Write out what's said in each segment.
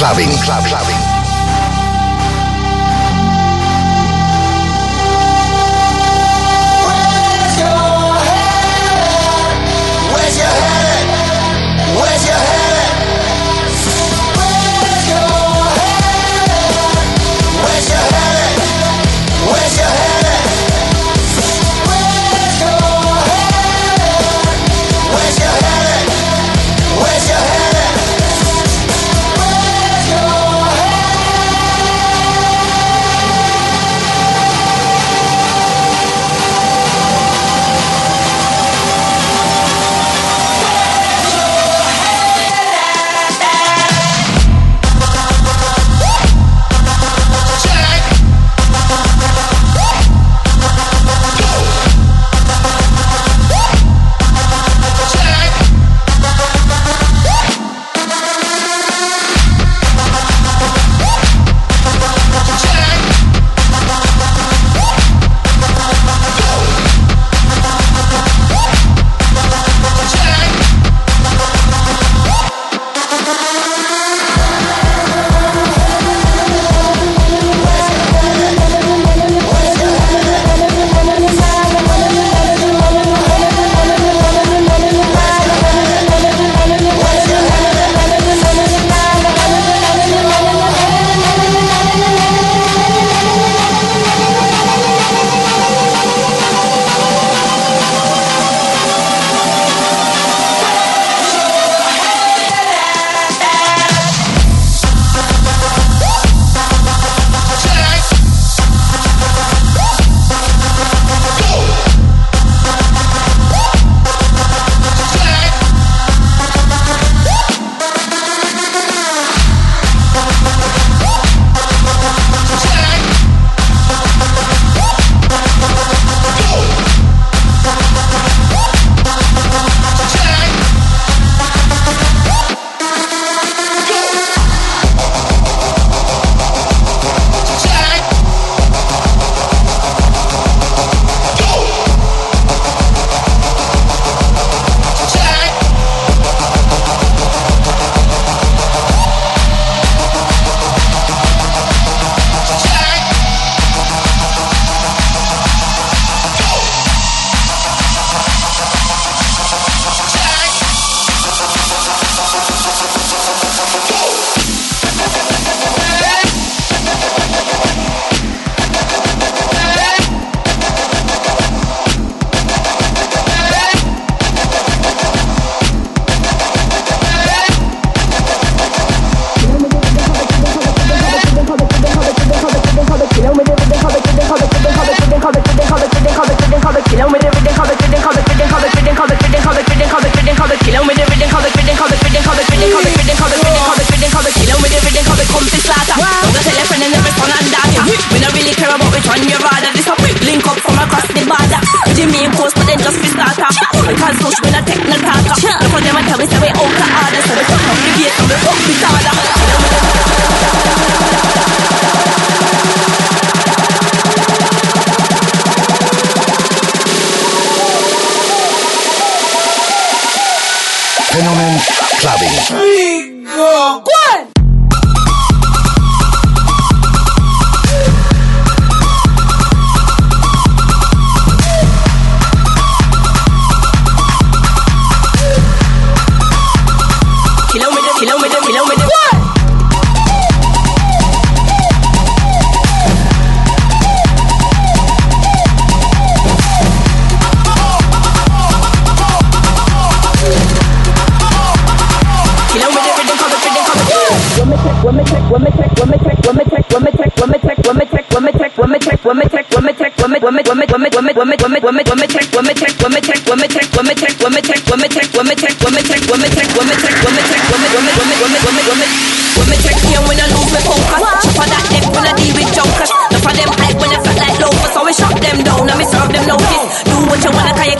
Clubbing. Club, clubbing. All I wanna do is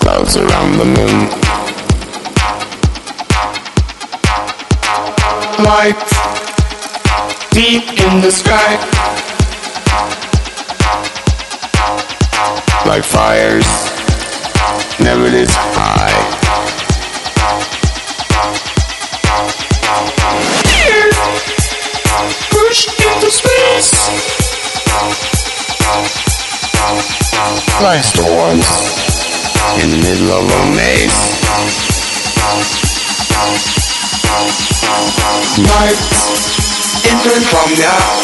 Clouds around the moon. Light deep in the sky. Like fires, never this high. Like storms in the middle of a maze. Light enter from now.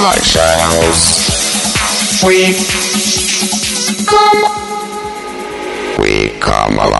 Like shadows, we come, we come. Alive.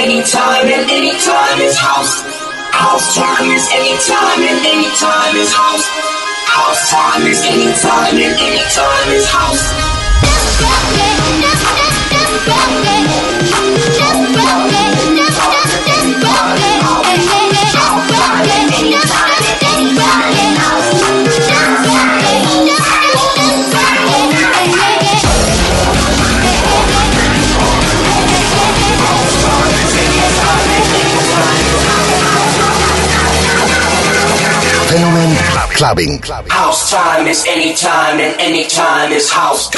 anytime and anytime is house. House time is anytime and anytime is house. House time is anytime and anytime is house. clubbing. clubbing. House time is any time, and any time is house.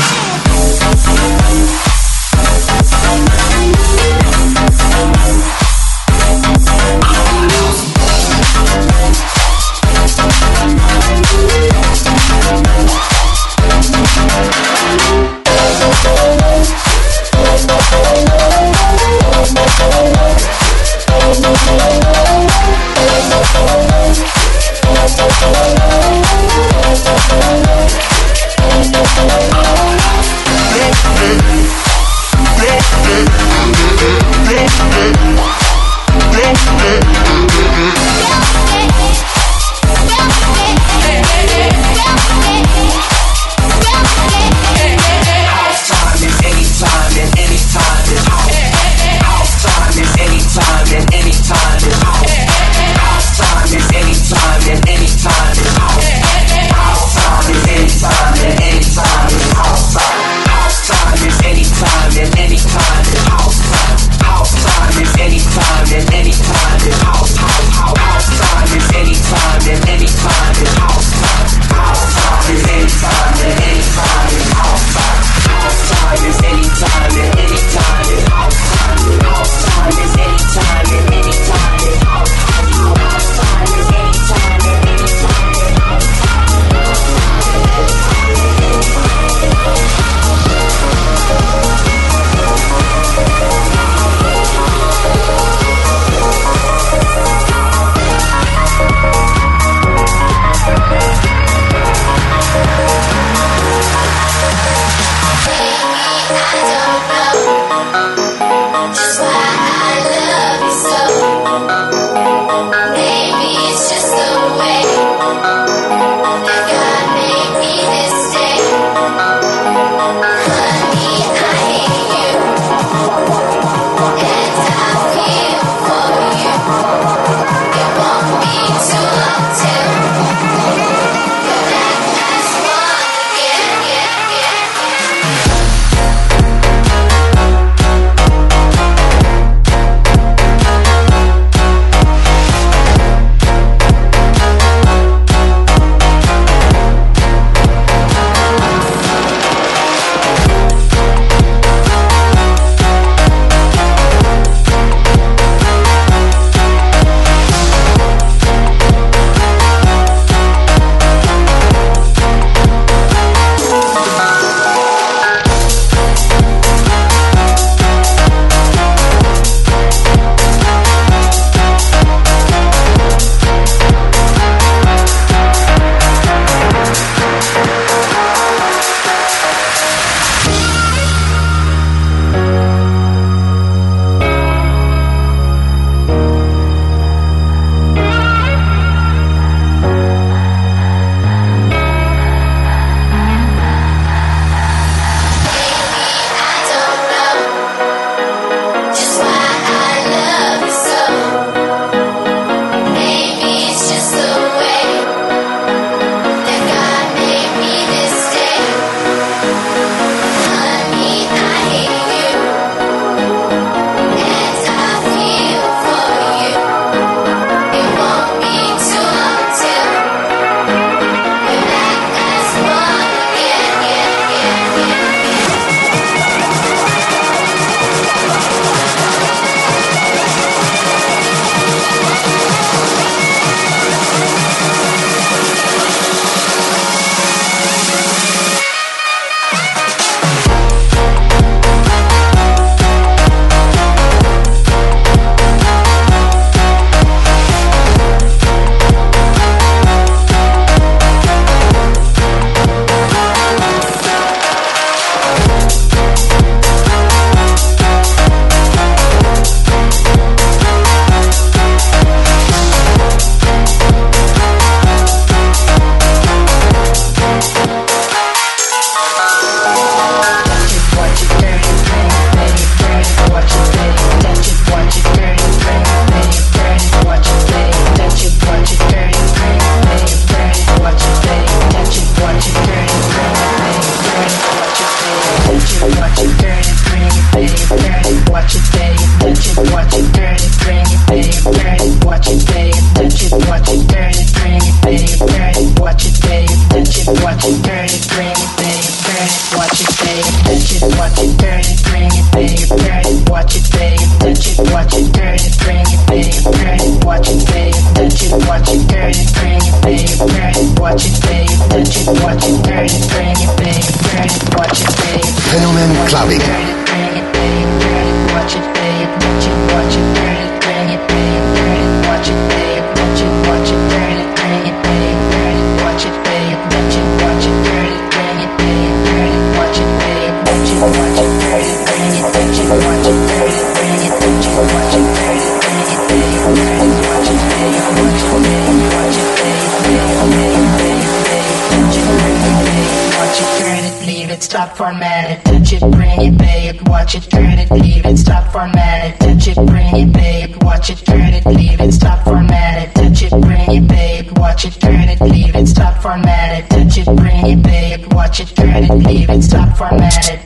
It,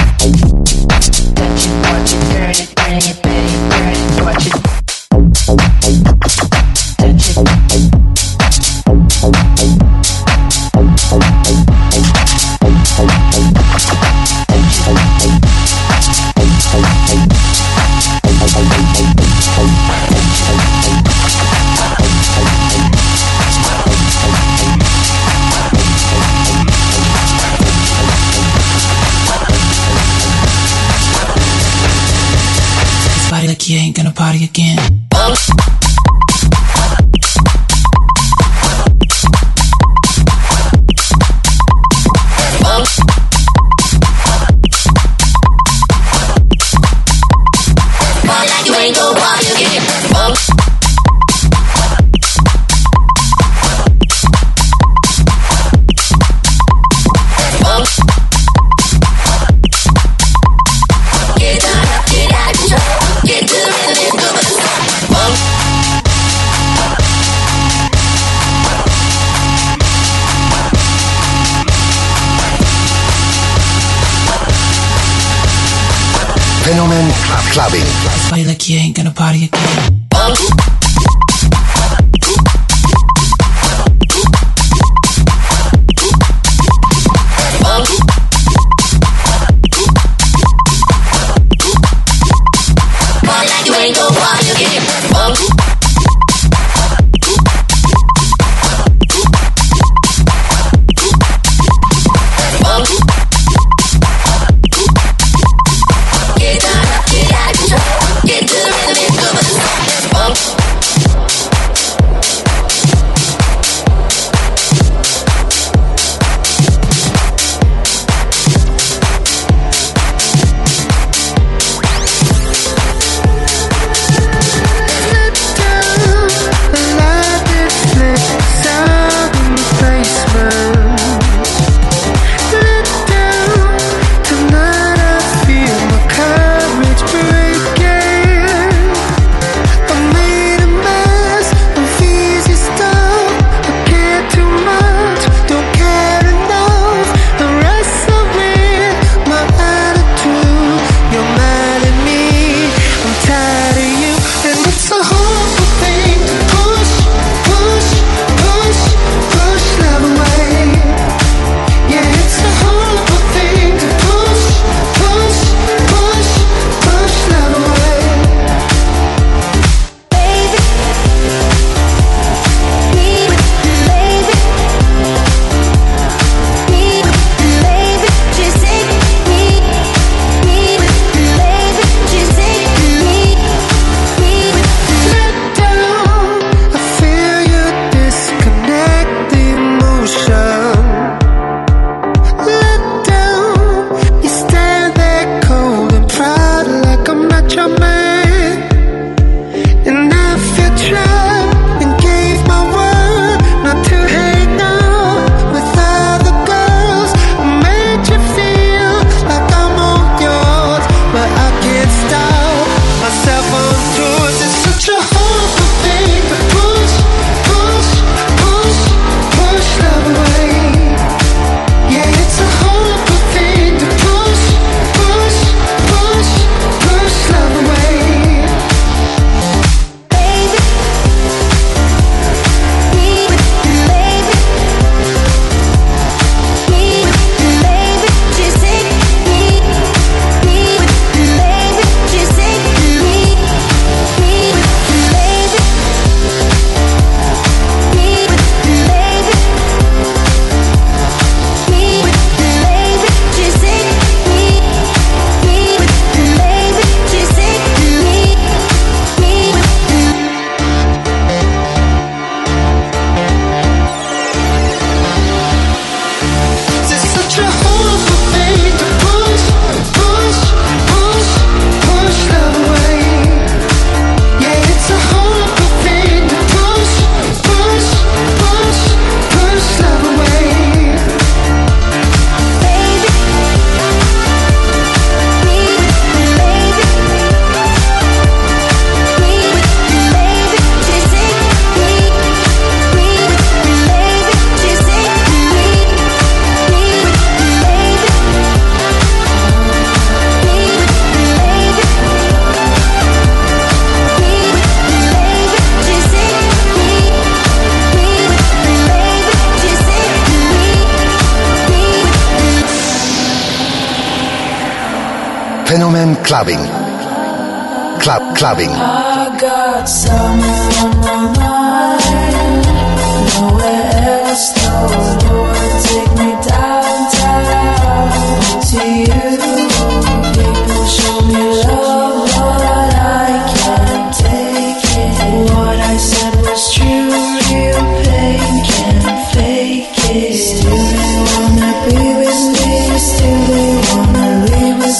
Oh.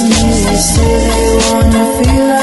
Me, still they wanna feel like